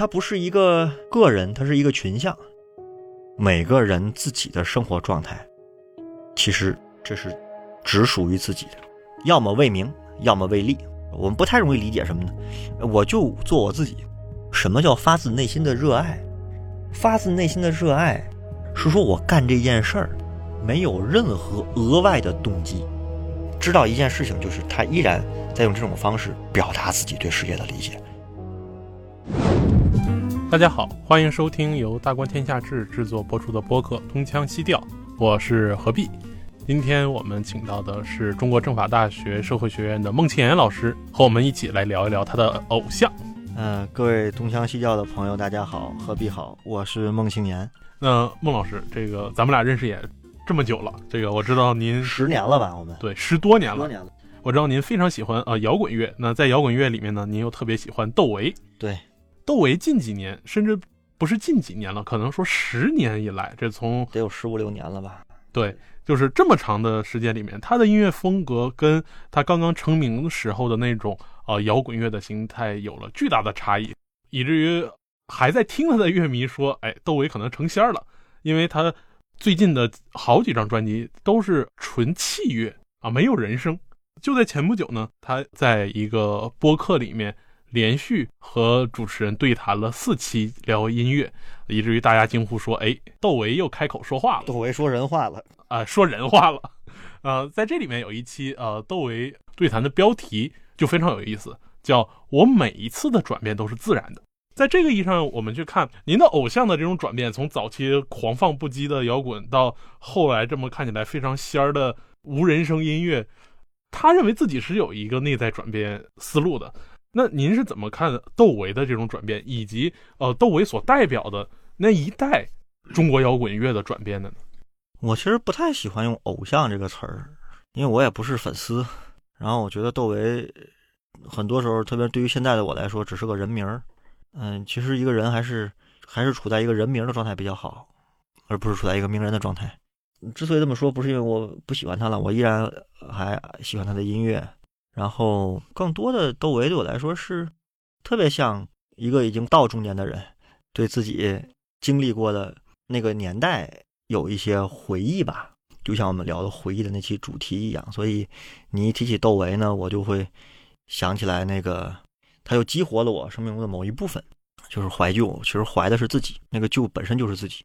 它不是一个个人，它是一个群像。每个人自己的生活状态，其实这是只属于自己的，要么为名，要么为利。我们不太容易理解什么呢？我就做我自己。什么叫发自内心的热爱？发自内心的热爱，是说我干这件事儿没有任何额外的动机，知道一件事情就是他依然在用这种方式表达自己对世界的理解。大家好，欢迎收听由大观天下志制作播出的播客《东腔西调》，我是何必。今天我们请到的是中国政法大学社会学院的孟庆岩老师，和我们一起来聊一聊他的偶像。嗯，各位东腔西调的朋友，大家好，何必好，我是孟庆岩。那孟老师，这个咱们俩认识也这么久了，这个我知道您十年了吧？我们对十多年了，多年了。我知道您非常喜欢呃摇滚乐，那在摇滚乐里面呢，您又特别喜欢窦唯。对，窦唯近几年，甚至不是近几年了，可能说十年以来，这从得有十五六年了吧？对，就是这么长的时间里面，他的音乐风格跟他刚刚成名的时候的那种呃摇滚乐的形态有了巨大的差异，以至于还在听他的乐迷说，哎，窦唯可能成仙了，因为他最近的好几张专辑都是纯器乐啊，没有人声。就在前不久呢，他在一个播客里面连续和主持人对谈了四期聊音乐，以至于大家惊呼说：“哎，窦唯又开口说话了。”窦唯说人话了啊，说人话了。呃，在这里面有一期呃窦唯对谈的标题就非常有意思，叫我每一次的转变都是自然的。在这个意义上，我们去看您的偶像的这种转变，从早期狂放不羁的摇滚，到后来这么看起来非常仙儿的无人声音乐。他认为自己是有一个内在转变思路的，那您是怎么看窦唯的这种转变，以及呃窦唯所代表的那一代中国摇滚乐的转变的呢？我其实不太喜欢用“偶像”这个词儿，因为我也不是粉丝。然后我觉得窦唯很多时候，特别对于现在的我来说，只是个人名儿。嗯，其实一个人还是还是处在一个人名的状态比较好，而不是处在一个名人的状态。之所以这么说，不是因为我不喜欢他了，我依然还喜欢他的音乐。然后，更多的窦唯对我来说是特别像一个已经到中年的人，对自己经历过的那个年代有一些回忆吧，就像我们聊的回忆的那期主题一样。所以，你一提起窦唯呢，我就会想起来那个，他又激活了我生命中的某一部分，就是怀旧。其实怀的是自己，那个旧本身就是自己。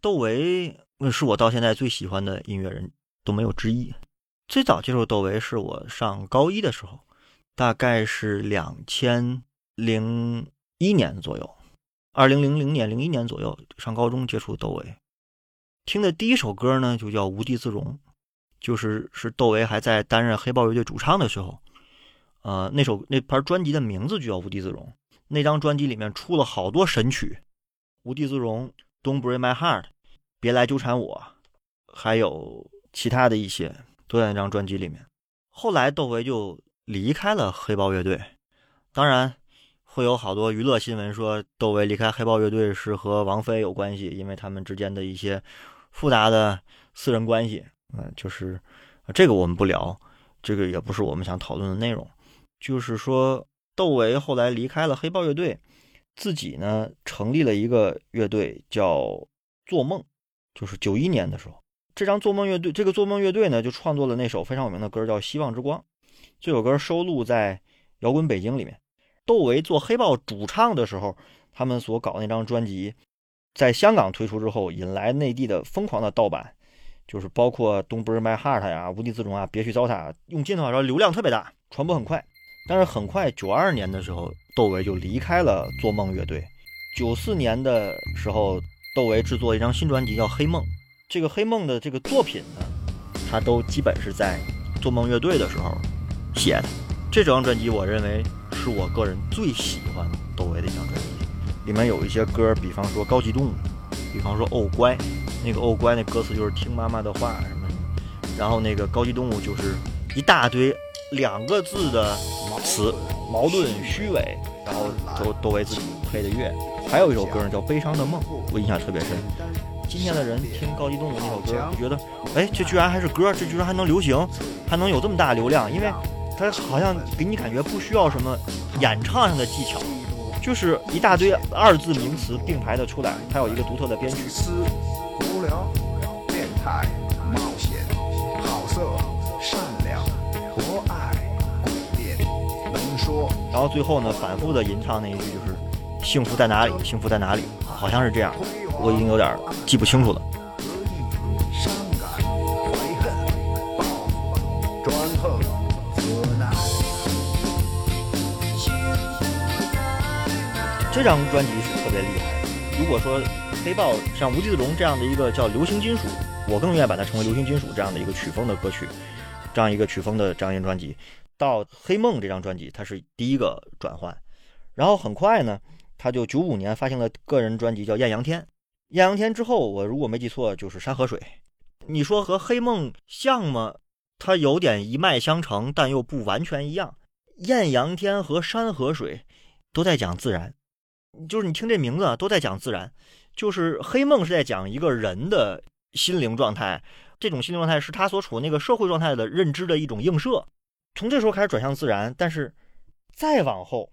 窦唯。是我到现在最喜欢的音乐人，都没有之一。最早接触窦唯是我上高一的时候，大概是两千零一年左右，二零零零年、零一年左右上高中接触窦唯。听的第一首歌呢，就叫《无地自容》，就是是窦唯还在担任黑豹乐队主唱的时候，呃，那首那盘专辑的名字就叫《无地自容》。那张专辑里面出了好多神曲，《无地自容》、《Don't Break My Heart》。别来纠缠我，还有其他的一些都在那张专辑里面。后来窦唯就离开了黑豹乐队，当然会有好多娱乐新闻说窦唯离开黑豹乐队是和王菲有关系，因为他们之间的一些复杂的私人关系。嗯，就是这个我们不聊，这个也不是我们想讨论的内容。就是说窦唯后来离开了黑豹乐队，自己呢成立了一个乐队叫做梦。就是九一年的时候，这张做梦乐队，这个做梦乐队呢，就创作了那首非常有名的歌，叫《希望之光》。这首歌收录在《摇滚北京》里面。窦唯做黑豹主唱的时候，他们所搞那张专辑，在香港推出之后，引来内地的疯狂的盗版，就是包括《Don't Break My Heart》呀，《无地自容》啊，《别去糟蹋》。用今天话说，流量特别大，传播很快。但是很快，九二年的时候，窦唯就离开了做梦乐队。九四年的时候。窦唯制作一张新专辑叫《黑梦》，这个《黑梦》的这个作品呢，他都基本是在做梦乐队的时候写的。这张专辑，我认为是我个人最喜欢窦唯的一张专辑。里面有一些歌，比方说《高级动物》，比方说《哦乖》，那个《哦乖》那歌词就是听妈妈的话什么。然后那个《高级动物》就是一大堆两个字的词，矛盾、虚伪，然后都窦唯自己配的乐。还有一首歌呢，叫《悲伤的梦》，我印象特别深。今天的人听高级动物那首歌，就觉得，哎，这居然还是歌，这居然还能流行，还能有这么大流量，因为它好像给你感觉不需要什么演唱上的技巧，就是一大堆二字名词并排的出来，它有一个独特的编曲。无聊、变态、冒险、好色、善良、博爱、诡辩、能说。然后最后呢，反复的吟唱那一句就是“幸福在哪里？幸福在哪里？”好像是这样，我已经有点记不清楚了。这张专辑是特别厉害的。如果说黑豹像无地自容这样的一个叫流行金属，我更愿意把它称为流行金属这样的一个曲风的歌曲，这样一个曲风的这样一张专辑，到黑梦这张专辑，它是第一个转换，然后很快呢，他就九五年发行了个人专辑叫《艳阳天》，《艳阳天》之后，我如果没记错就是《山河水》。你说和黑梦像吗？它有点一脉相承，但又不完全一样。《艳阳天》和《山河水》都在讲自然。就是你听这名字，都在讲自然。就是黑梦是在讲一个人的心灵状态，这种心灵状态是他所处那个社会状态的认知的一种映射。从这时候开始转向自然，但是再往后，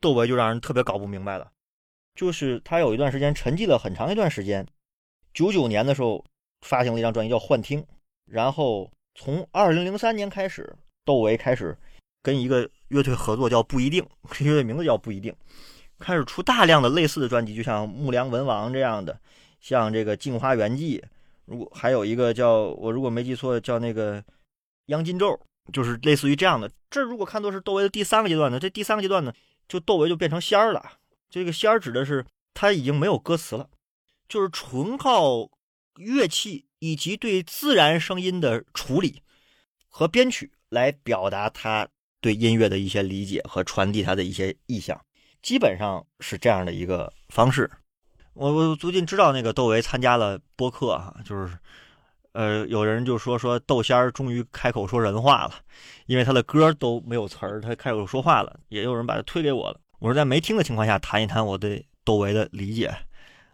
窦唯就让人特别搞不明白了。就是他有一段时间沉寂了很长一段时间，九九年的时候发行了一张专辑叫《幻听》，然后从二零零三年开始，窦唯开始跟一个乐队合作，叫不一定，乐队名字叫不一定。开始出大量的类似的专辑，就像《木良文王》这样的，像这个《镜花缘记》，如果还有一个叫我如果没记错叫那个《央金咒》，就是类似于这样的。这如果看作是窦唯的第三个阶段呢，这第三个阶段呢，就窦唯就变成仙儿了。这个仙儿指的是他已经没有歌词了，就是纯靠乐器以及对自然声音的处理和编曲来表达他对音乐的一些理解和传递他的一些意向。基本上是这样的一个方式。我我最近知道那个窦唯参加了播客哈，就是，呃，有人就说说窦仙儿终于开口说人话了，因为他的歌都没有词儿，他开口说话了。也有人把他推给我了，我是在没听的情况下谈一谈我对窦唯的理解。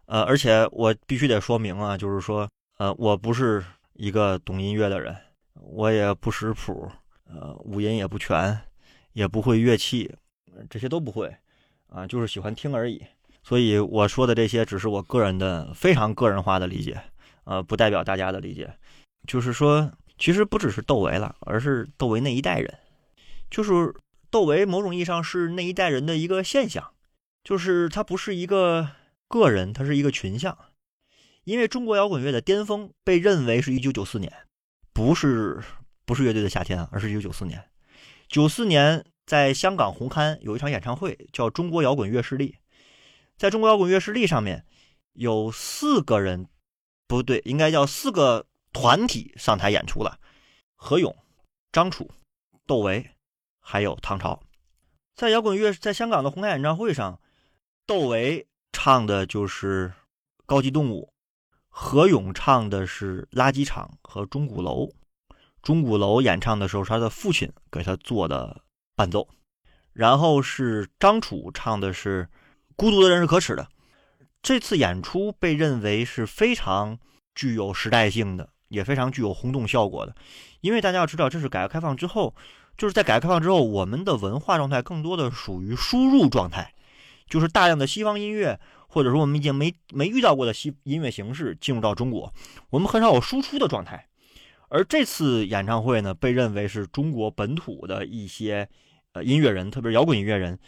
呃，而且我必须得说明啊，就是说，呃，我不是一个懂音乐的人，我也不识谱，呃，五音也不全，也不会乐器，这些都不会。啊，就是喜欢听而已，所以我说的这些只是我个人的非常个人化的理解，呃，不代表大家的理解。就是说，其实不只是窦唯了，而是窦唯那一代人，就是窦唯某种意义上是那一代人的一个现象，就是他不是一个个人，他是一个群像。因为中国摇滚乐的巅峰被认为是一九九四年，不是不是乐队的夏天，而是一九九四年，九四年。在香港红磡有一场演唱会，叫《中国摇滚乐势力》。在中国摇滚乐势力上面，有四个人，不对，应该叫四个团体上台演出了：何勇、张楚、窦唯，还有唐朝。在摇滚乐在香港的红磡演唱会上，窦唯唱的就是《高级动物》，何勇唱的是《垃圾场》和《钟鼓楼》。钟鼓楼演唱的时候他的父亲给他做的。伴奏，然后是张楚唱的是《孤独的人是可耻的》。这次演出被认为是非常具有时代性的，也非常具有轰动效果的。因为大家要知道，这是改革开放之后，就是在改革开放之后，我们的文化状态更多的属于输入状态，就是大量的西方音乐，或者说我们已经没没遇到过的西音乐形式进入到中国，我们很少有输出的状态。而这次演唱会呢，被认为是中国本土的一些呃音乐人，特别是摇滚音乐人，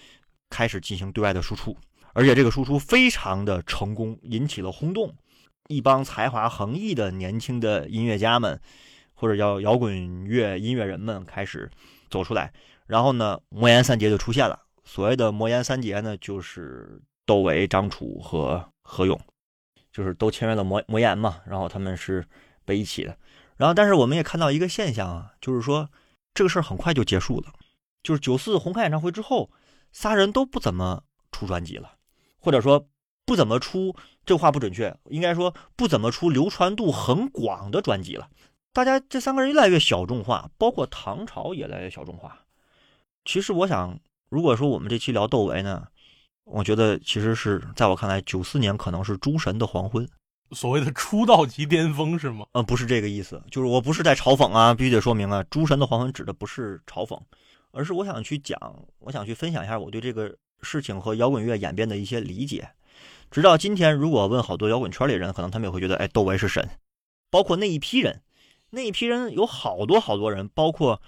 开始进行对外的输出，而且这个输出非常的成功，引起了轰动。一帮才华横溢的年轻的音乐家们，或者叫摇滚乐音乐人们开始走出来，然后呢，魔岩三杰就出现了。所谓的魔岩三杰呢，就是窦唯、张楚和何勇，就是都签约了魔魔岩嘛，然后他们是被一起的。然后，但是我们也看到一个现象啊，就是说这个事儿很快就结束了。就是九四红磡演唱会之后，仨人都不怎么出专辑了，或者说不怎么出，这话不准确，应该说不怎么出流传度很广的专辑了。大家这三个人越来越小众化，包括唐朝也越来越小众化。其实我想，如果说我们这期聊窦唯呢，我觉得其实是在我看来，九四年可能是诸神的黄昏。所谓的出道即巅峰是吗？嗯，不是这个意思，就是我不是在嘲讽啊，必须得说明啊，诸神的黄昏指的不是嘲讽，而是我想去讲，我想去分享一下我对这个事情和摇滚乐演变的一些理解。直到今天，如果问好多摇滚圈里人，可能他们也会觉得，哎，窦唯是神。包括那一批人，那一批人有好多好多人，包括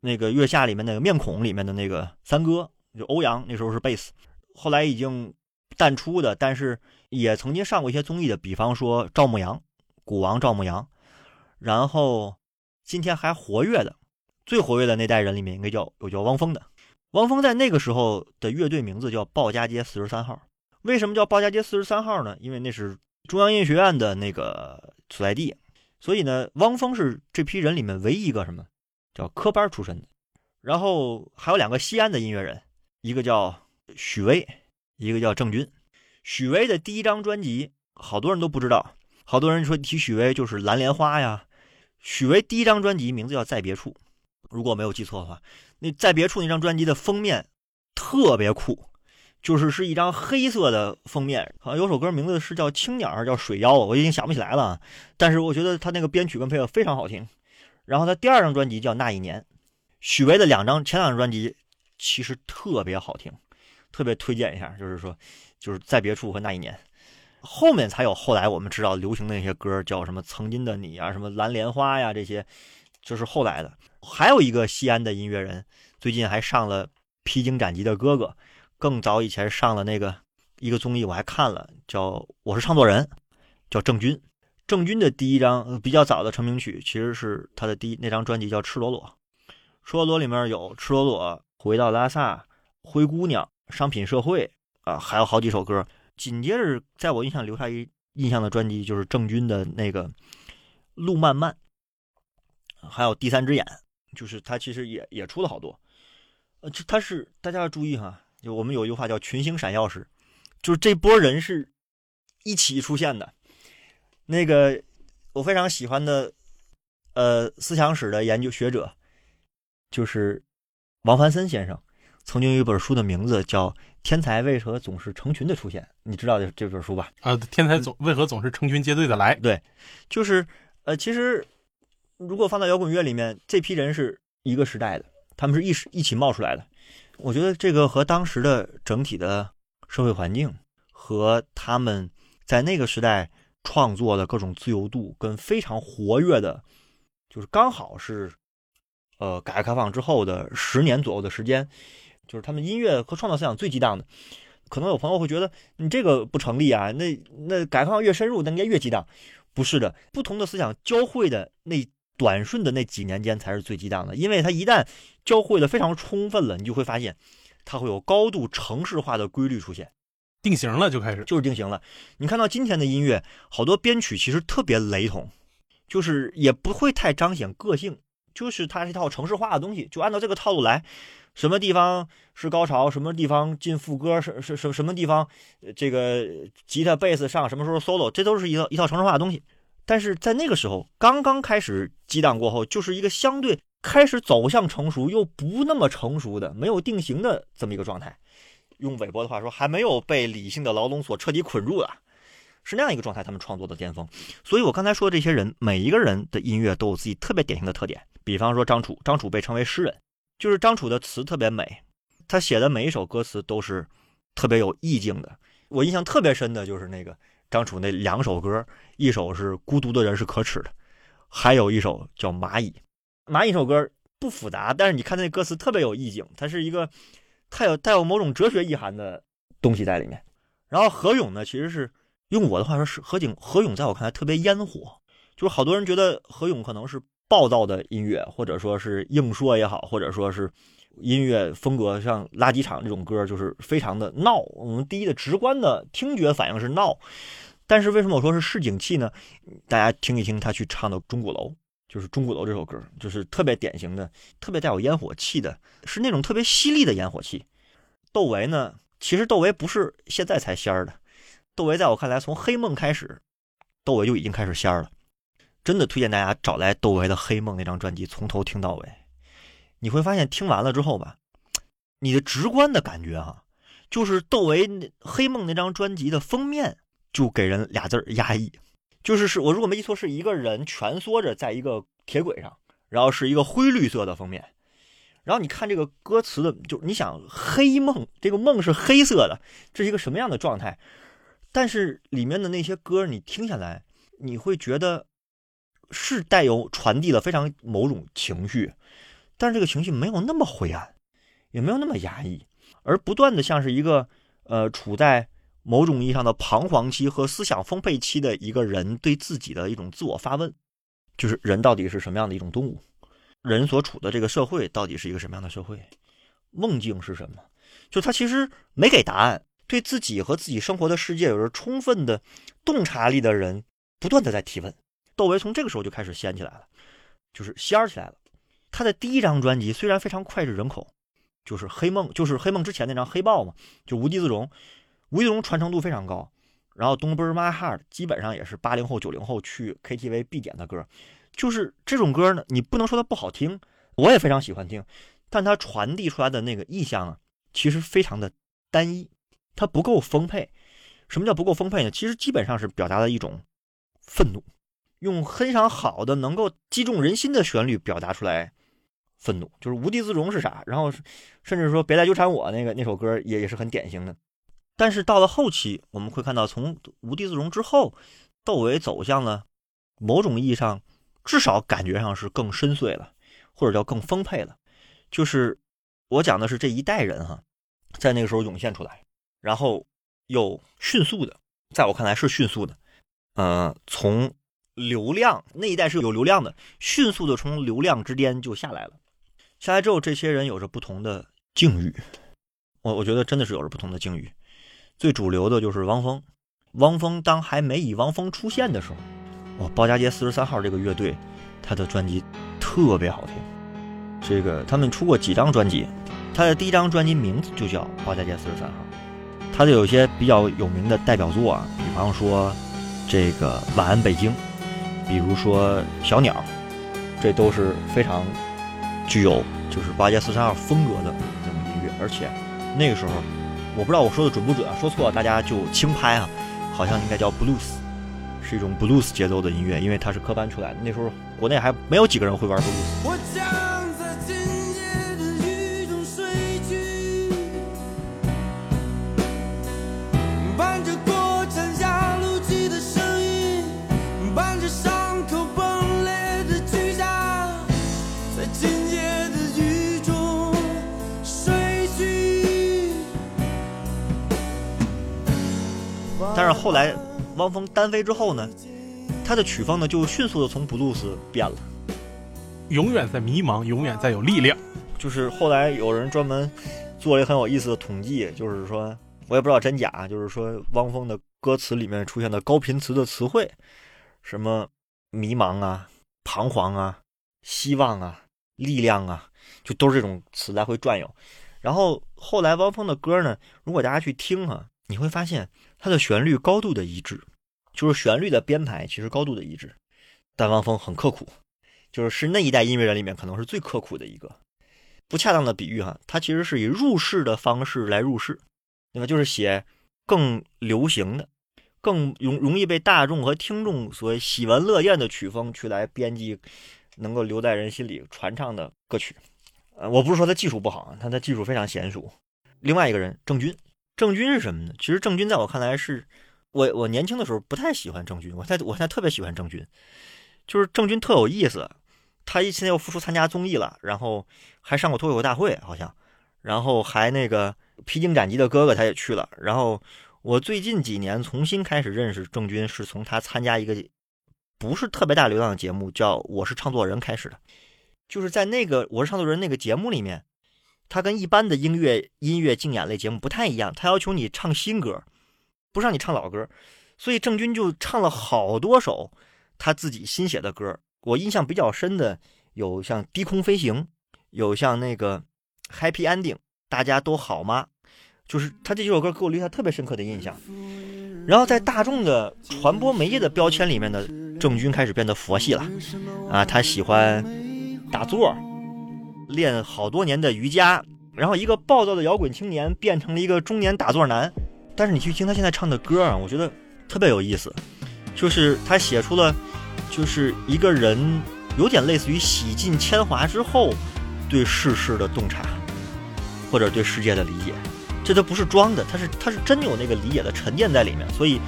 那个月下里面那个面孔里面的那个三哥，就欧阳，那时候是贝斯，后来已经淡出的，但是也曾经上过一些综艺的，比方说赵牧阳，鼓王赵牧阳，然后今天还活跃的，最活跃的那代人里面应该叫有叫汪峰的，汪峰在那个时候的乐队名字叫鲍家街四十三号。为什么叫鲍家街四十三号呢？因为那是中央音乐学院的那个所在地，所以呢，汪峰是这批人里面唯一一个什么，叫科班出身的。然后还有两个西安的音乐人，一个叫许巍，一个叫郑钧。许巍的第一张专辑，好多人都不知道，好多人说提许巍就是蓝莲花呀。许巍第一张专辑名字叫《在别处》，如果没有记错的话，那《在别处》那张专辑的封面特别酷。就是是一张黑色的封面，好像有首歌名字是叫《青鸟》，还是叫《水妖》，我已经想不起来了。但是我觉得他那个编曲跟配乐非常好听。然后他第二张专辑叫《那一年》，许巍的两张前两张专辑其实特别好听，特别推荐一下。就是说，就是在别处和那一年，后面才有后来我们知道流行的那些歌，叫什么《曾经的你》啊，什么《蓝莲花》呀，这些就是后来的。还有一个西安的音乐人，最近还上了《披荆斩棘的哥哥》。更早以前上了那个一个综艺，我还看了，叫《我是唱作人》，叫郑钧。郑钧的第一张比较早的成名曲，其实是他的第一那张专辑叫《赤裸裸》。赤裸裸里面有《赤裸裸》、《回到拉萨》、《灰姑娘》、《商品社会》啊，还有好几首歌。紧接着，在我印象留下一印象的专辑就是郑钧的那个《路漫漫》，还有《第三只眼》，就是他其实也也出了好多。呃，这他是大家要注意哈。就我们有一句话叫“群星闪耀时”，就是这波人是一起出现的。那个我非常喜欢的，呃，思想史的研究学者，就是王凡森先生，曾经有一本书的名字叫《天才为何总是成群的出现》，你知道这这本书吧？啊，天才总为何总是成群结队的来？对，就是呃，其实如果放到摇滚乐里面，这批人是一个时代的，他们是一时一起冒出来的。我觉得这个和当时的整体的社会环境，和他们在那个时代创作的各种自由度，跟非常活跃的，就是刚好是，呃，改革开放之后的十年左右的时间，就是他们音乐和创造思想最激荡的。可能有朋友会觉得你这个不成立啊，那那改革开放越深入，那应该越激荡。不是的，不同的思想交汇的那。短顺的那几年间才是最激荡的，因为它一旦交汇的非常充分了，你就会发现，它会有高度城市化的规律出现，定型了就开始就是定型了。你看到今天的音乐，好多编曲其实特别雷同，就是也不会太彰显个性，就是它是一套城市化的东西，就按照这个套路来，什么地方是高潮，什么地方进副歌，什什什什么地方，这个吉他贝斯上什么时候 solo，这都是一套一套城市化的东西。但是在那个时候，刚刚开始激荡过后，就是一个相对开始走向成熟又不那么成熟的、没有定型的这么一个状态。用韦伯的话说，还没有被理性的牢笼所彻底捆住的，是那样一个状态。他们创作的巅峰。所以我刚才说的这些人，每一个人的音乐都有自己特别典型的特点。比方说张楚，张楚被称为诗人，就是张楚的词特别美，他写的每一首歌词都是特别有意境的。我印象特别深的就是那个。张楚那两首歌，一首是《孤独的人是可耻的》，还有一首叫《蚂蚁》。蚂蚁一首歌不复杂，但是你看那歌词特别有意境，它是一个太有带有某种哲学意涵的东西在里面。然后何勇呢，其实是用我的话说是何景何勇，在我看来特别烟火，就是好多人觉得何勇可能是暴躁的音乐，或者说是硬说也好，或者说是。音乐风格像垃圾场这种歌，就是非常的闹。我们第一的直观的听觉反应是闹，但是为什么我说是市井气呢？大家听一听他去唱的《钟鼓楼》，就是《钟鼓楼》这首歌，就是特别典型的、特别带有烟火气的，是那种特别犀利的烟火气。窦唯呢，其实窦唯不是现在才仙儿的，窦唯在我看来，从《黑梦》开始，窦唯就已经开始仙儿了。真的推荐大家找来窦唯的《黑梦》那张专辑，从头听到尾。你会发现，听完了之后吧，你的直观的感觉哈，就是窦唯《黑梦》那张专辑的封面就给人俩字儿压抑，就是是我如果没记错，是一个人蜷缩着在一个铁轨上，然后是一个灰绿色的封面，然后你看这个歌词的，就你想黑梦，这个梦是黑色的，这是一个什么样的状态？但是里面的那些歌，你听下来，你会觉得是带有传递了非常某种情绪，但是这个情绪没有那么灰暗，也没有那么压抑，而不断的像是一个呃处在某种意义上的彷徨期和思想丰沛期的一个人对自己的一种自我发问，就是人到底是什么样的一种动物？人所处的这个社会到底是一个什么样的社会？梦境是什么？就他其实没给答案。对自己和自己生活的世界有着充分的洞察力的人，不断的在提问。窦唯从这个时候就开始掀起来了，就是仙儿起来了。他的第一张专辑虽然非常脍炙人口，就是《黑梦》，就是《黑梦》之前那张《黑豹》嘛，就无地自容。无地自容传承度非常高，然后《Don't b r e My Heart》基本上也是八零后、九零后去 KTV 必点的歌。就是这种歌呢，你不能说它不好听，我也非常喜欢听，但它传递出来的那个意象啊，其实非常的单一，它不够丰沛。什么叫不够丰沛呢？其实基本上是表达了一种愤怒，用非常好的能够击中人心的旋律表达出来愤怒，就是无地自容是啥？然后甚至说别再纠缠我那个那首歌也也是很典型的。但是到了后期，我们会看到从无地自容之后，窦唯走向了某种意义上。至少感觉上是更深邃了，或者叫更丰沛了。就是我讲的是这一代人哈，在那个时候涌现出来，然后又迅速的，在我看来是迅速的，呃，从流量那一代是有流量的，迅速的从流量之巅就下来了。下来之后，这些人有着不同的境遇，我我觉得真的是有着不同的境遇。最主流的就是汪峰，汪峰当还没以汪峰出现的时候。哦，鲍家街四十三号这个乐队，他的专辑特别好听。这个他们出过几张专辑，他的第一张专辑名字就叫《鲍家街四十三号》。他的有些比较有名的代表作啊，比方说这个《晚安北京》，比如说《小鸟》，这都是非常具有就是鲍家街四十三号风格的这种音乐。而且那个时候，我不知道我说的准不准啊，说错了大家就轻拍啊，好像应该叫 blues。是一种 blues 节奏的音乐，因为它是科班出来的。那时候国内还没有几个人会玩 blues。但是后来。汪峰单飞之后呢，他的曲风呢就迅速的从布鲁斯变了，永远在迷茫，永远在有力量。就是后来有人专门做了一个很有意思的统计，就是说我也不知道真假，就是说汪峰的歌词里面出现的高频词的词汇，什么迷茫啊、彷徨啊、希望啊、力量啊，就都是这种词来回转悠。然后后来汪峰的歌呢，如果大家去听哈，你会发现。它的旋律高度的一致，就是旋律的编排其实高度的一致。但汪峰很刻苦，就是是那一代音乐人里面可能是最刻苦的一个。不恰当的比喻哈，他其实是以入世的方式来入世，那么就是写更流行的、更容容易被大众和听众所喜闻乐见的曲风去来编辑，能够留在人心里传唱的歌曲。呃，我不是说他技术不好，他的技术非常娴熟。另外一个人郑钧。郑钧是什么呢？其实郑钧在我看来是，我我年轻的时候不太喜欢郑钧，我现在我现在特别喜欢郑钧，就是郑钧特有意思，他一现在又复出参加综艺了，然后还上过脱口秀大会好像，然后还那个披荆斩棘的哥哥他也去了，然后我最近几年重新开始认识郑钧，是从他参加一个不是特别大流量的节目叫《我是唱作人》开始的，就是在那个《我是唱作人》那个节目里面。他跟一般的音乐音乐竞演类节目不太一样，他要求你唱新歌，不让你唱老歌，所以郑钧就唱了好多首他自己新写的歌。我印象比较深的有像《低空飞行》，有像那个《Happy Ending》，大家都好吗？就是他这几首歌给我留下特别深刻的印象。然后在大众的传播媒介的标签里面呢，郑钧开始变得佛系了，啊，他喜欢打坐。练好多年的瑜伽，然后一个暴躁的摇滚青年变成了一个中年打坐男。但是你去听他现在唱的歌啊，我觉得特别有意思，就是他写出了，就是一个人有点类似于洗尽铅华之后，对世事的洞察，或者对世界的理解。这都不是装的，他是他是真有那个理解的沉淀在里面，所以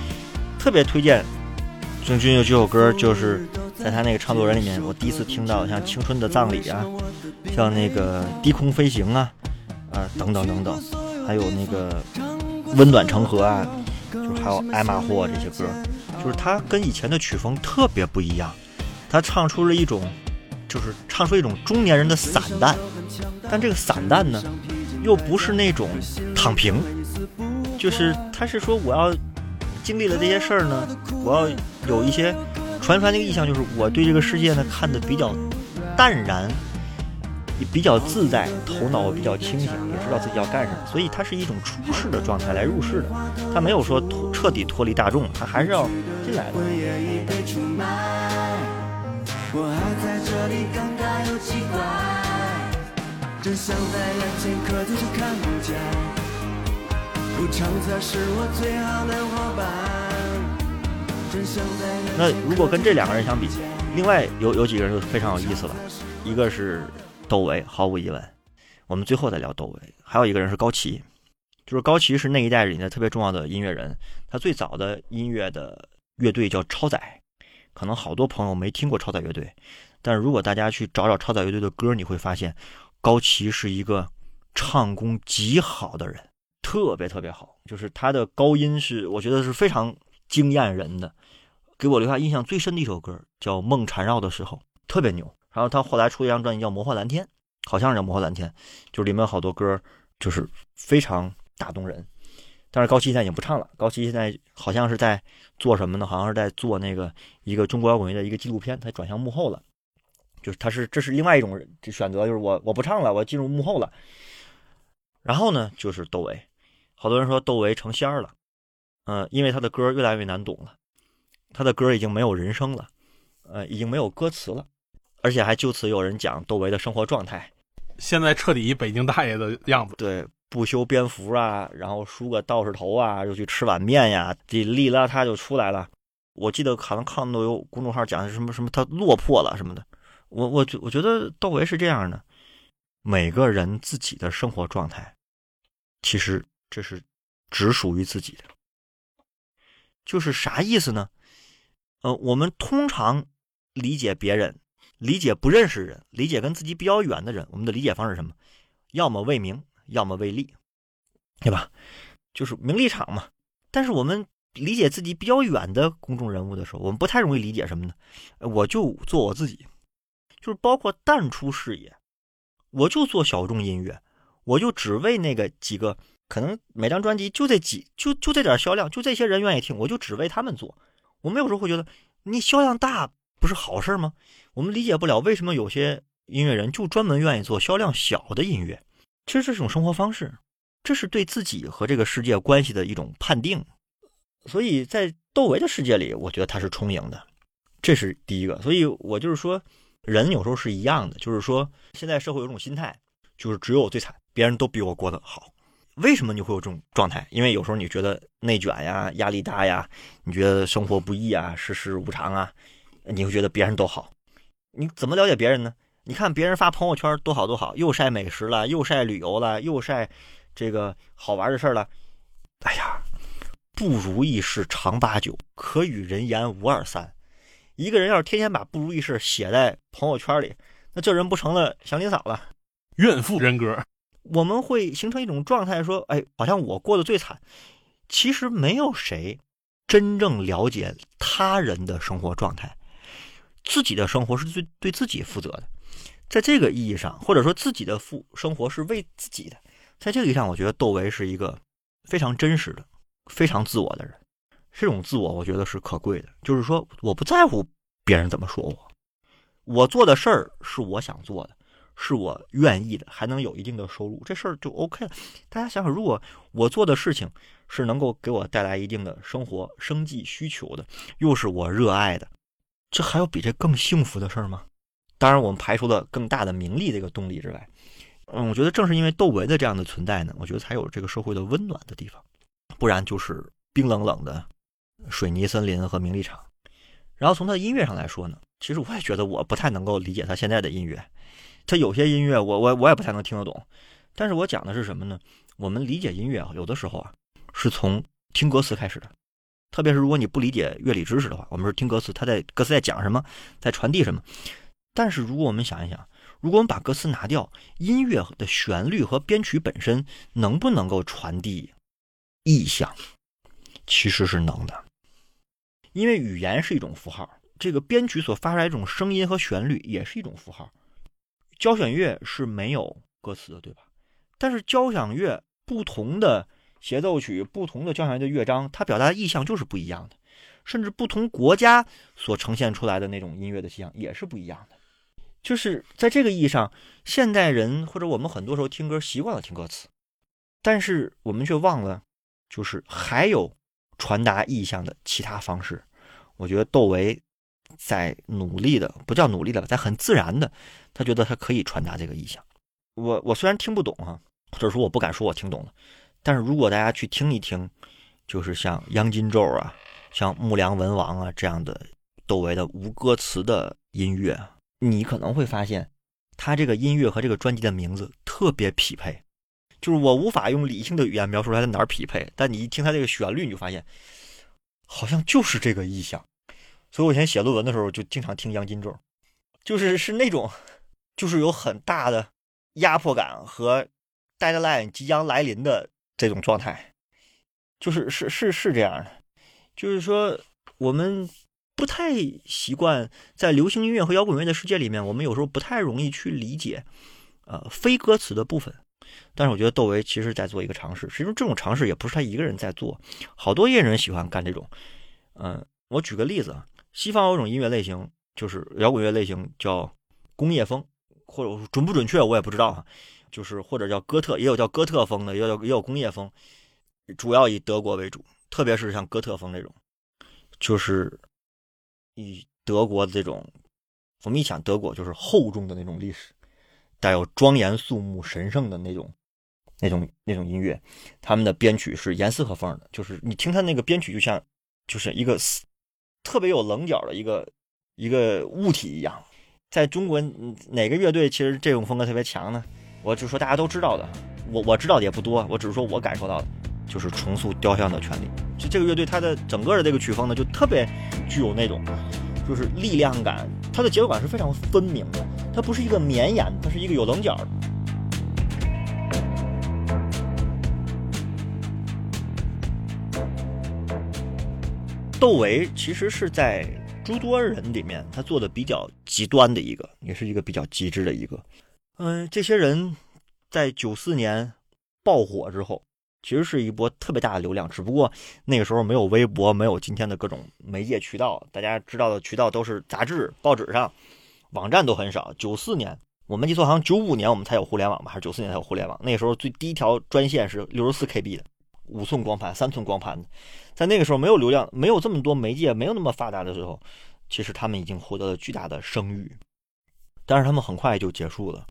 特别推荐郑钧有几首歌，就是在他那个唱作人里面，我第一次听到像《青春的葬礼》啊，像那个《低空飞行》啊，啊等等等等，还有那个《温暖成河》啊，就还有《艾玛霍》这些歌，就是他跟以前的曲风特别不一样，他唱出了一种，就是唱出一种中年人的散淡，但这个散淡呢？又不是那种躺平，就是他是说我要经历了这些事儿呢，我要有一些传出来那个意象，就是我对这个世界呢看的比较淡然，也比较自在，头脑比较清醒，也知道自己要干什么，所以他是一种出世的状态来入世的，他没有说脱彻底脱离大众，他还是要进来的。真相在眼前，可就是看不见。不常测是我最好的伙伴。那如果跟这两个人相比，另外有有几个人就非常有意思了。一个是窦唯，毫无疑问。我们最后再聊窦唯。还有一个人是高旗，就是高旗是那一代里的特别重要的音乐人。他最早的音乐的乐队叫超载，可能好多朋友没听过超载乐队，但如果大家去找找超载乐队的歌，你会发现。高旗是一个唱功极好的人，特别特别好，就是他的高音是我觉得是非常惊艳人的，给我留下印象最深的一首歌叫《梦缠绕的时候》，特别牛。然后他后来出一张专辑叫《魔幻蓝天》，好像是叫《魔幻蓝天》，就是里面好多歌就是非常打动人。但是高旗现在已经不唱了，高旗现在好像是在做什么呢？好像是在做那个一个中国摇滚乐的一个纪录片，他转向幕后了。就是他是这是另外一种选择，就是我我不唱了，我进入幕后了。然后呢，就是窦唯，好多人说窦唯成仙了，嗯，因为他的歌越来越难懂了，他的歌已经没有人声了，呃，已经没有歌词了，而且还就此有人讲窦唯的生活状态，现在彻底一北京大爷的样子。对，不修边幅啊，然后梳个道士头啊，又去吃碗面呀，这哩邋遢就出来了。我记得可能看到有公众号讲什么什么他落魄了什么的。我我觉我觉得窦唯是这样的，每个人自己的生活状态，其实这是只属于自己的。就是啥意思呢？呃，我们通常理解别人，理解不认识人，理解跟自己比较远的人，我们的理解方式是什么？要么为名，要么为利，对吧？就是名利场嘛。但是我们理解自己比较远的公众人物的时候，我们不太容易理解什么呢？我就做我自己。就是包括淡出视野，我就做小众音乐，我就只为那个几个，可能每张专辑就这几，就就这点销量，就这些人愿意听，我就只为他们做。我们有时候会觉得，你销量大不是好事吗？我们理解不了为什么有些音乐人就专门愿意做销量小的音乐。其实这是一种生活方式，这是对自己和这个世界关系的一种判定。所以在窦唯的世界里，我觉得他是充盈的，这是第一个。所以我就是说。人有时候是一样的，就是说，现在社会有种心态，就是只有我最惨，别人都比我过得好。为什么你会有这种状态？因为有时候你觉得内卷呀、压力大呀，你觉得生活不易啊、世事无常啊，你会觉得别人都好。你怎么了解别人呢？你看别人发朋友圈多好多好，又晒美食了，又晒旅游了，又晒这个好玩的事了。哎呀，不如意事常八九，可与人言无二三。一个人要是天天把不如意事写在朋友圈里，那这人不成了祥林嫂了，怨妇人格。我们会形成一种状态，说，哎，好像我过得最惨。其实没有谁真正了解他人的生活状态，自己的生活是最对自己负责的。在这个意义上，或者说自己的负生活是为自己的，在这个意义上，我觉得窦唯是一个非常真实的、非常自我的人。这种自我，我觉得是可贵的。就是说，我不在乎别人怎么说我，我做的事儿是我想做的，是我愿意的，还能有一定的收入，这事儿就 OK 了。大家想想，如果我做的事情是能够给我带来一定的生活生计需求的，又是我热爱的，这还有比这更幸福的事儿吗？当然，我们排除了更大的名利这个动力之外，嗯，我觉得正是因为窦唯的这样的存在呢，我觉得才有这个社会的温暖的地方，不然就是冰冷冷的。水泥森林和名利场，然后从他的音乐上来说呢，其实我也觉得我不太能够理解他现在的音乐，它有些音乐我我我也不太能听得懂，但是我讲的是什么呢？我们理解音乐，有的时候啊是从听歌词开始的，特别是如果你不理解乐理知识的话，我们是听歌词，它在歌词在讲什么，在传递什么。但是如果我们想一想，如果我们把歌词拿掉，音乐的旋律和编曲本身能不能够传递意象？其实是能的，因为语言是一种符号，这个编曲所发出来这种声音和旋律也是一种符号。交响乐是没有歌词的，对吧？但是交响乐不同的协奏曲、不同的交响乐的乐章，它表达的意象就是不一样的，甚至不同国家所呈现出来的那种音乐的气象也是不一样的。就是在这个意义上，现代人或者我们很多时候听歌习惯了听歌词，但是我们却忘了，就是还有传达意象的其他方式。我觉得窦唯在努力的，不叫努力的在很自然的，他觉得他可以传达这个意象。我我虽然听不懂啊，或者说我不敢说我听懂了，但是如果大家去听一听，就是像《央金咒》啊，像《木良文王》啊这样的窦唯的无歌词的音乐，你可能会发现，他这个音乐和这个专辑的名字特别匹配。就是我无法用理性的语言描述出来在哪儿匹配，但你一听他这个旋律，你就发现好像就是这个意象。所以我以前写论文的时候就经常听《央金咒》，就是是那种，就是有很大的。压迫感和 deadline 即将来临的这种状态，就是是是是这样的，就是说我们不太习惯在流行音乐和摇滚乐的世界里面，我们有时候不太容易去理解，呃，非歌词的部分。但是我觉得窦唯其实在做一个尝试，实际上这种尝试也不是他一个人在做，好多艺人喜欢干这种。嗯，我举个例子啊，西方有种音乐类型，就是摇滚乐类型叫工业风。或者准不准确我也不知道哈，就是或者叫哥特，也有叫哥特风的，也有也有工业风，主要以德国为主，特别是像哥特风这种，就是以德国的这种，我们一想德国就是厚重的那种历史，带有庄严肃穆、神圣的那种那种那种音乐，他们的编曲是严丝合缝的，就是你听他那个编曲就像就是一个特别有棱角的一个一个物体一样。在中国哪个乐队其实这种风格特别强呢？我就说大家都知道的，我我知道的也不多，我只是说我感受到的，就是重塑雕像的权利。就这个乐队，它的整个的这个曲风呢，就特别具有那种，就是力量感，它的节奏感是非常分明的，它不是一个绵延，它是一个有棱角的。窦唯其实是在。诸多人里面，他做的比较极端的一个，也是一个比较极致的一个。嗯，这些人在九四年爆火之后，其实是一波特别大的流量，只不过那个时候没有微博，没有今天的各种媒介渠道，大家知道的渠道都是杂志、报纸上，网站都很少。九四年，我没记错，好像九五年我们才有互联网吧，还是九四年才有互联网？那时候最低一条专线是六十四 KB 的，五寸光盘、三寸光盘。在那个时候没有流量，没有这么多媒介，没有那么发达的时候，其实他们已经获得了巨大的声誉，但是他们很快就结束了，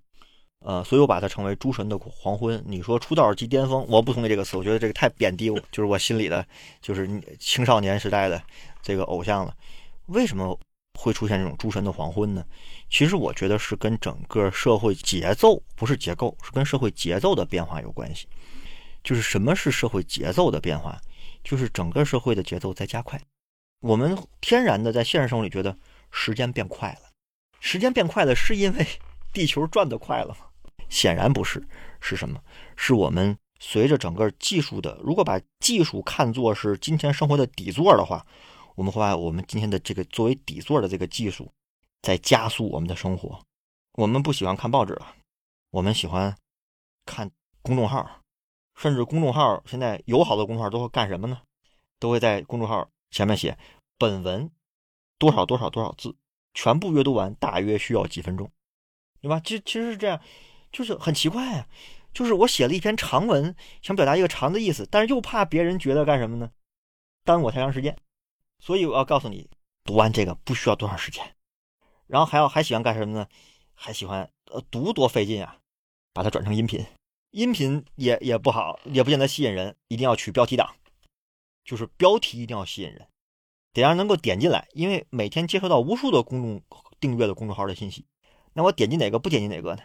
呃，所以我把它称为“诸神的黄昏”。你说出道即巅峰，我不同意这个词，我觉得这个太贬低，就是我心里的，就是青少年时代的这个偶像了。为什么会出现这种“诸神的黄昏”呢？其实我觉得是跟整个社会节奏，不是结构，是跟社会节奏的变化有关系。就是什么是社会节奏的变化？就是整个社会的节奏在加快，我们天然的在现实生活里觉得时间变快了，时间变快了是因为 地球转得快了吗？显然不是，是什么？是我们随着整个技术的，如果把技术看作是今天生活的底座的话，我们会把我们今天的这个作为底座的这个技术在加速我们的生活。我们不喜欢看报纸了，我们喜欢看公众号。甚至公众号现在有好多公众号都会干什么呢？都会在公众号前面写本文多少多少多少字，全部阅读完大约需要几分钟，对吧？其其实是这样，就是很奇怪啊。就是我写了一篇长文，想表达一个长的意思，但是又怕别人觉得干什么呢？耽误我太长时间，所以我要告诉你，读完这个不需要多长时间。然后还要还喜欢干什么呢？还喜欢呃读多费劲啊，把它转成音频。音频也也不好，也不见得吸引人。一定要取标题党，就是标题一定要吸引人，得让人能够点进来。因为每天接收到无数的公众订阅的公众号的信息，那我点击哪个不点击哪个呢？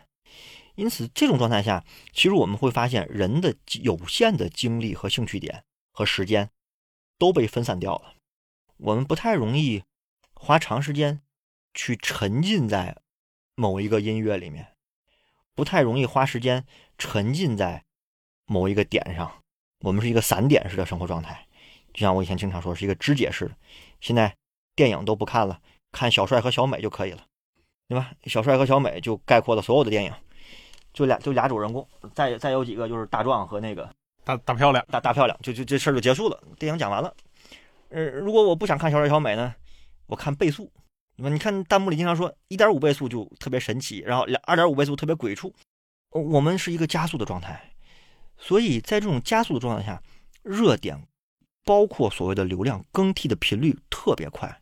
因此，这种状态下，其实我们会发现，人的有限的精力和兴趣点和时间都被分散掉了。我们不太容易花长时间去沉浸在某一个音乐里面，不太容易花时间沉浸在某一个点上。我们是一个散点式的生活状态，就像我以前经常说，是一个肢解式的。现在电影都不看了，看小帅和小美就可以了，对吧？小帅和小美就概括了所有的电影。就俩就俩主人公，再再有几个就是大壮和那个大大漂亮，大大漂亮，就就这事儿就结束了，电影讲完了。呃，如果我不想看小帅小美呢，我看倍速。你看弹幕里经常说一点五倍速就特别神奇，然后两二点五倍速特别鬼畜。我们是一个加速的状态，所以在这种加速的状态下，热点包括所谓的流量更替的频率特别快，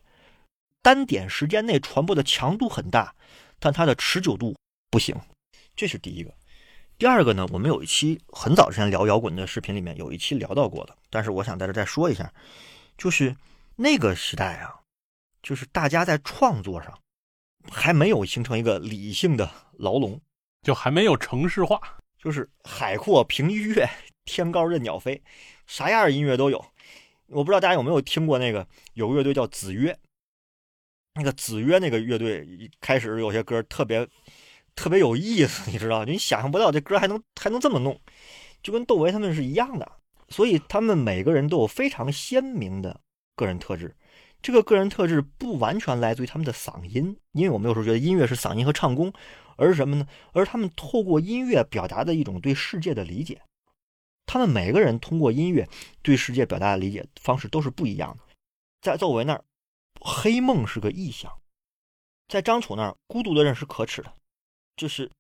单点时间内传播的强度很大，但它的持久度不行。这是第一个，第二个呢？我们有一期很早之前聊摇滚的视频里面有一期聊到过的，但是我想在这再说一下，就是那个时代啊，就是大家在创作上还没有形成一个理性的牢笼，就还没有城市化，就是海阔凭鱼跃，天高任鸟飞，啥样的音乐都有。我不知道大家有没有听过那个有个乐队叫子曰，那个子曰那个乐队一开始有些歌特别。特别有意思，你知道？你想象不到这歌还能还能这么弄，就跟窦唯他们是一样的。所以他们每个人都有非常鲜明的个人特质。这个个人特质不完全来自于他们的嗓音，因为我们有时候觉得音乐是嗓音和唱功，而是什么呢？而他们透过音乐表达的一种对世界的理解。他们每个人通过音乐对世界表达的理解方式都是不一样的。在窦唯那儿，黑梦是个意象；在张楚那儿，孤独的人是可耻的。就是，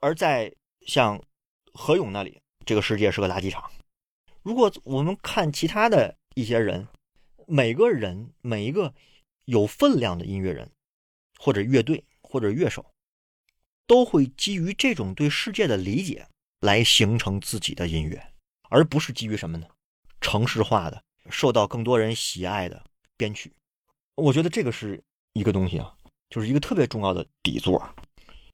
而在像何勇那里，这个世界是个垃圾场。如果我们看其他的一些人，每个人每一个有分量的音乐人，或者乐队或者乐手，都会基于这种对世界的理解来形成自己的音乐，而不是基于什么呢？城市化的、受到更多人喜爱的编曲。我觉得这个是一个东西啊，就是一个特别重要的底座。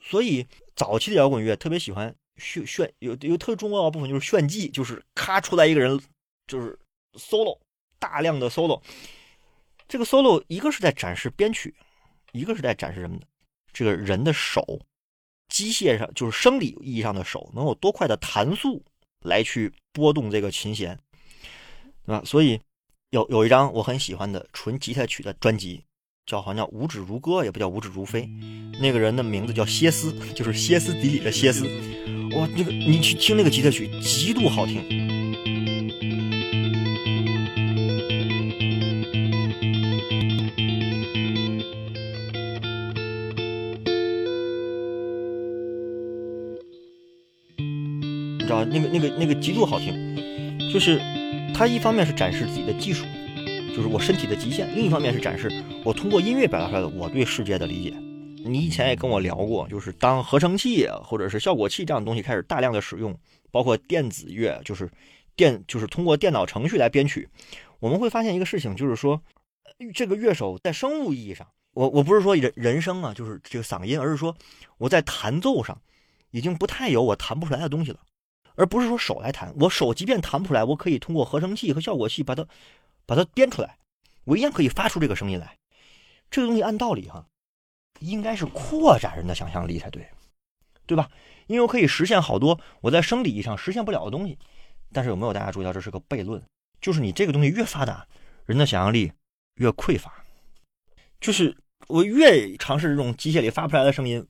所以早期的摇滚乐特别喜欢炫炫，有有特别重要的部分就是炫技，就是咔出来一个人就是 solo，大量的 solo。这个 solo 一个是在展示编曲，一个是在展示什么呢？这个人的手，机械上就是生理意义上的手能有多快的弹速来去拨动这个琴弦，对吧？所以有有一张我很喜欢的纯吉他曲的专辑。叫好像叫无指如歌，也不叫无指如飞。那个人的名字叫歇斯，就是歇斯底里的歇斯。哇，那个你去听那个吉他曲，极度好听。那个那个那个极度好听，就是他一方面是展示自己的技术。就是我身体的极限，另一方面是展示我通过音乐表达出来的我对世界的理解。你以前也跟我聊过，就是当合成器或者是效果器这样的东西开始大量的使用，包括电子乐，就是电就是通过电脑程序来编曲，我们会发现一个事情，就是说这个乐手在生物意义上，我我不是说人人声啊，就是这个嗓音，而是说我在弹奏上已经不太有我弹不出来的东西了，而不是说手来弹，我手即便弹不出来，我可以通过合成器和效果器把它。把它编出来，我一样可以发出这个声音来。这个东西按道理哈，应该是扩展人的想象力才对，对吧？因为我可以实现好多我在生理意义上实现不了的东西。但是有没有大家注意到这是个悖论？就是你这个东西越发达，人的想象力越匮乏。就是我越尝试这种机械里发不出来的声音，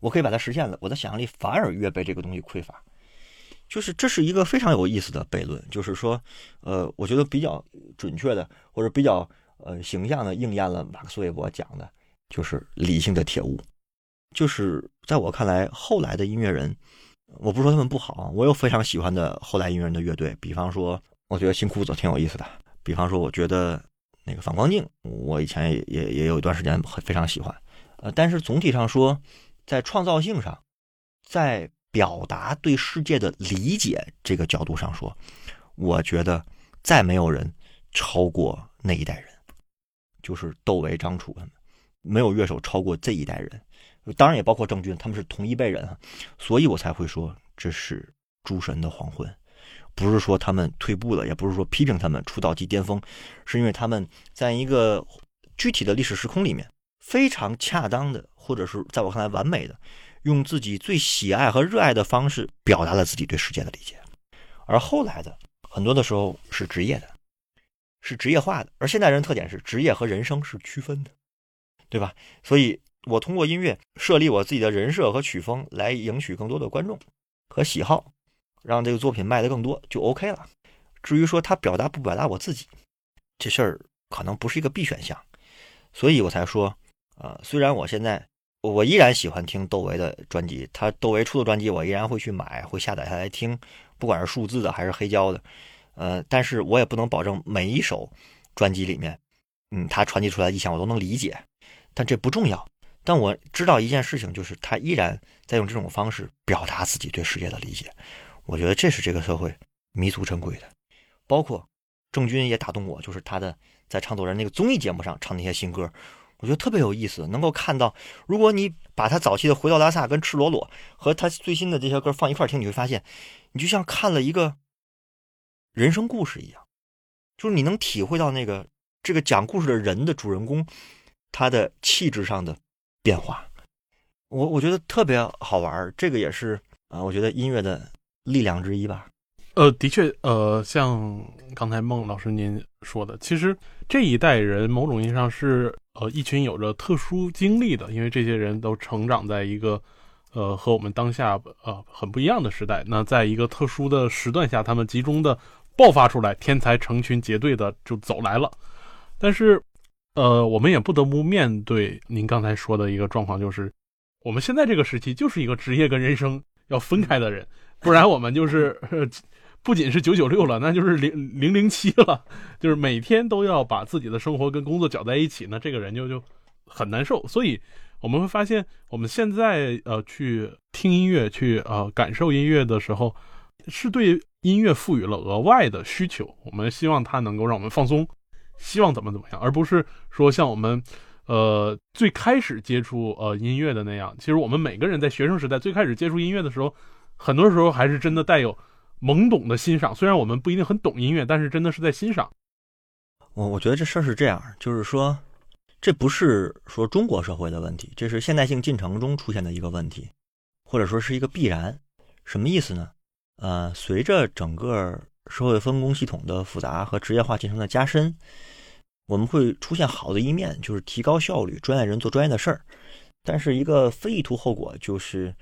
我可以把它实现了，我的想象力反而越被这个东西匮乏。就是这是一个非常有意思的悖论，就是说，呃，我觉得比较准确的或者比较呃形象的应验了马克思韦伯讲的，就是理性的铁屋。就是在我看来，后来的音乐人，我不说他们不好，我有非常喜欢的后来音乐人的乐队，比方说，我觉得新裤子挺有意思的；，比方说，我觉得那个反光镜，我以前也也也有一段时间非常喜欢。呃，但是总体上说，在创造性上，在表达对世界的理解这个角度上说，我觉得再没有人超过那一代人，就是窦唯、张楚他们，没有乐手超过这一代人。当然也包括郑钧，他们是同一辈人啊，所以我才会说这是诸神的黄昏，不是说他们退步了，也不是说批评他们出道即巅峰，是因为他们在一个具体的历史时空里面非常恰当的，或者是在我看来完美的，用自己最喜爱和热爱的方式表达了自己对世界的理解，而后来的很多的时候是职业的，是职业化的，而现代人特点是职业和人生是区分的，对吧？所以。我通过音乐设立我自己的人设和曲风，来赢取更多的观众和喜好，让这个作品卖得更多就 OK 了。至于说他表达不表达我自己，这事儿可能不是一个必选项，所以我才说，啊，虽然我现在我依然喜欢听窦唯的专辑，他窦唯出的专辑我依然会去买，会下载下来听，不管是数字的还是黑胶的，呃，但是我也不能保证每一首专辑里面，嗯，他传递出来的意象我都能理解，但这不重要。但我知道一件事情，就是他依然在用这种方式表达自己对世界的理解。我觉得这是这个社会弥足珍贵的。包括郑钧也打动我，就是他的在唱作人那个综艺节目上唱那些新歌，我觉得特别有意思。能够看到，如果你把他早期的《回到拉萨》跟《赤裸裸》和他最新的这些歌放一块听，你会发现，你就像看了一个人生故事一样，就是你能体会到那个这个讲故事的人的主人公他的气质上的。变化，我我觉得特别好玩这个也是啊，我觉得音乐的力量之一吧。呃，的确，呃，像刚才孟老师您说的，其实这一代人某种意义上是呃一群有着特殊经历的，因为这些人都成长在一个呃和我们当下呃很不一样的时代。那在一个特殊的时段下，他们集中的爆发出来，天才成群结队的就走来了，但是。呃，我们也不得不面对您刚才说的一个状况，就是我们现在这个时期就是一个职业跟人生要分开的人，不然我们就是不仅是九九六了，那就是零零零七了，就是每天都要把自己的生活跟工作搅在一起，那这个人就就很难受。所以我们会发现，我们现在呃去听音乐、去呃感受音乐的时候，是对音乐赋予了额外的需求，我们希望它能够让我们放松。希望怎么怎么样，而不是说像我们，呃，最开始接触呃音乐的那样。其实我们每个人在学生时代最开始接触音乐的时候，很多时候还是真的带有懵懂的欣赏。虽然我们不一定很懂音乐，但是真的是在欣赏。我我觉得这事儿是这样，就是说，这不是说中国社会的问题，这是现代性进程中出现的一个问题，或者说是一个必然。什么意思呢？呃，随着整个。社会分工系统的复杂和职业化进程的加深，我们会出现好的一面，就是提高效率，专业人做专业的事儿。但是一个非意图后果就是，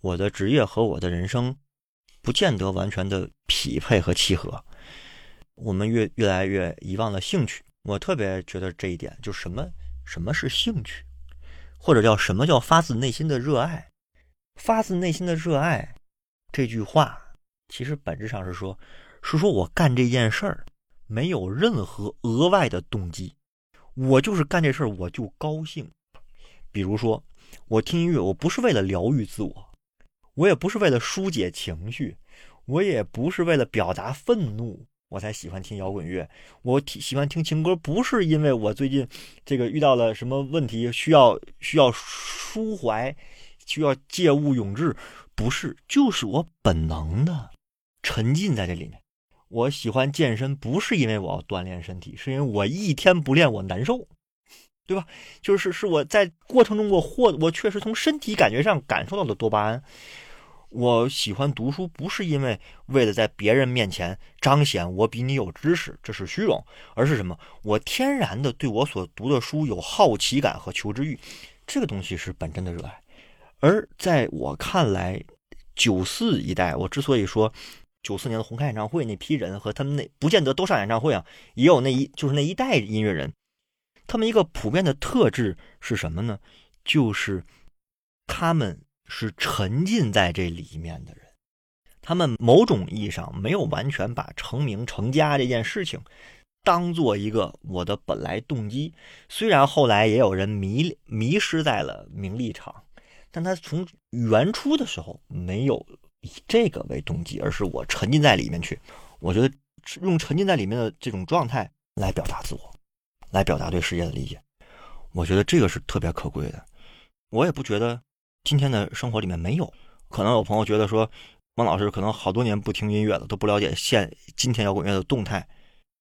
我的职业和我的人生不见得完全的匹配和契合。我们越越来越遗忘了兴趣。我特别觉得这一点，就什么什么是兴趣，或者叫什么叫发自内心的热爱？发自内心的热爱这句话，其实本质上是说。是说，我干这件事儿没有任何额外的动机，我就是干这事儿我就高兴。比如说，我听音乐，我不是为了疗愈自我，我也不是为了疏解情绪，我也不是为了表达愤怒，我才喜欢听摇滚乐。我喜欢听情歌，不是因为我最近这个遇到了什么问题，需要需要抒怀，需要借物咏志，不是，就是我本能的沉浸在这里面。我喜欢健身，不是因为我要锻炼身体，是因为我一天不练我难受，对吧？就是是我在过程中我获我确实从身体感觉上感受到了多巴胺。我喜欢读书，不是因为为了在别人面前彰显我比你有知识，这是虚荣，而是什么？我天然的对我所读的书有好奇感和求知欲，这个东西是本真的热爱。而在我看来，九四一代，我之所以说。九四年的红磡演唱会那批人和他们那不见得都上演唱会啊，也有那一就是那一代音乐人，他们一个普遍的特质是什么呢？就是他们是沉浸在这里面的人，他们某种意义上没有完全把成名成家这件事情当做一个我的本来动机。虽然后来也有人迷迷失在了名利场，但他从原初的时候没有。以这个为动机，而是我沉浸在里面去。我觉得用沉浸在里面的这种状态来表达自我，来表达对世界的理解，我觉得这个是特别可贵的。我也不觉得今天的生活里面没有。可能有朋友觉得说，汪老师可能好多年不听音乐了，都不了解现今天摇滚乐的动态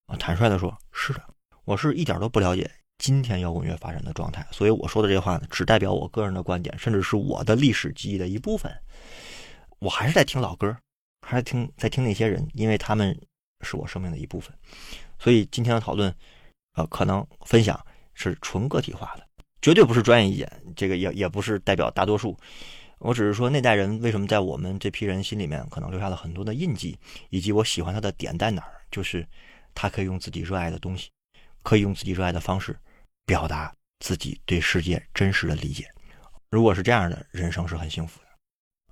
啊。坦率的说，是的，我是一点都不了解今天摇滚乐发展的状态。所以我说的这话呢，只代表我个人的观点，甚至是我的历史记忆的一部分。我还是在听老歌，还是听在听那些人，因为他们是我生命的一部分。所以今天的讨论，呃，可能分享是纯个体化的，绝对不是专业意见，这个也也不是代表大多数。我只是说那代人为什么在我们这批人心里面可能留下了很多的印记，以及我喜欢他的点在哪儿，就是他可以用自己热爱的东西，可以用自己热爱的方式，表达自己对世界真实的理解。如果是这样的人生是很幸福的。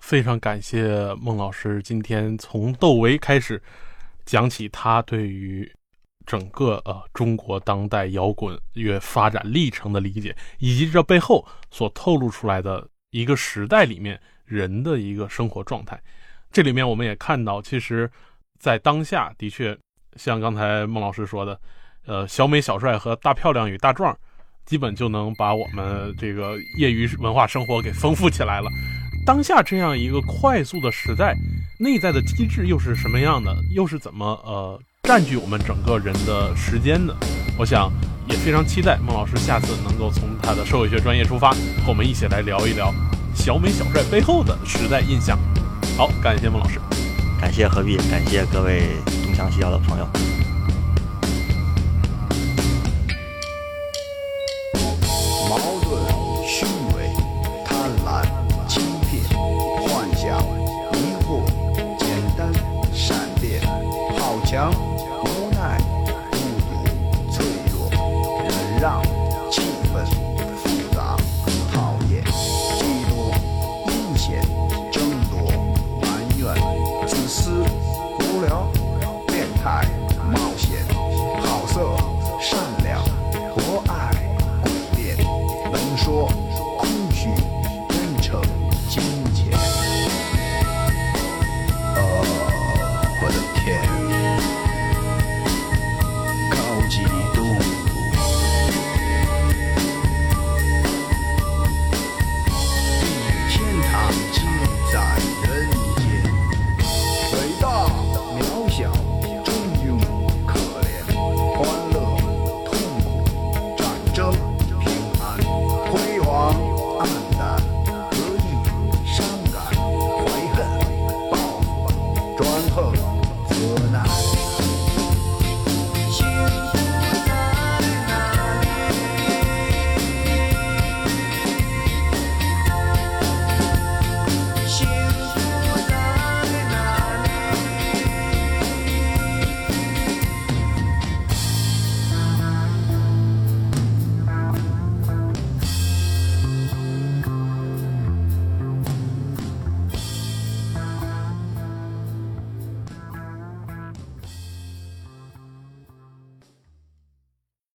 非常感谢孟老师今天从窦唯开始讲起他对于整个呃中国当代摇滚乐发展历程的理解，以及这背后所透露出来的一个时代里面人的一个生活状态。这里面我们也看到，其实，在当下的确像刚才孟老师说的，呃，小美小帅和大漂亮与大壮，基本就能把我们这个业余文化生活给丰富起来了。当下这样一个快速的时代，内在的机制又是什么样的？又是怎么呃占据我们整个人的时间的？我想也非常期待孟老师下次能够从他的社会学专业出发，和我们一起来聊一聊小美小帅背后的时代印象。好，感谢孟老师，感谢何必，感谢各位东乡西谣的朋友。矛盾、虚伪、贪婪、欺骗、幻想、迷惑、简单、善变、好强、让气氛复杂讨厌嫉妒阴险争夺埋怨自私无聊变态。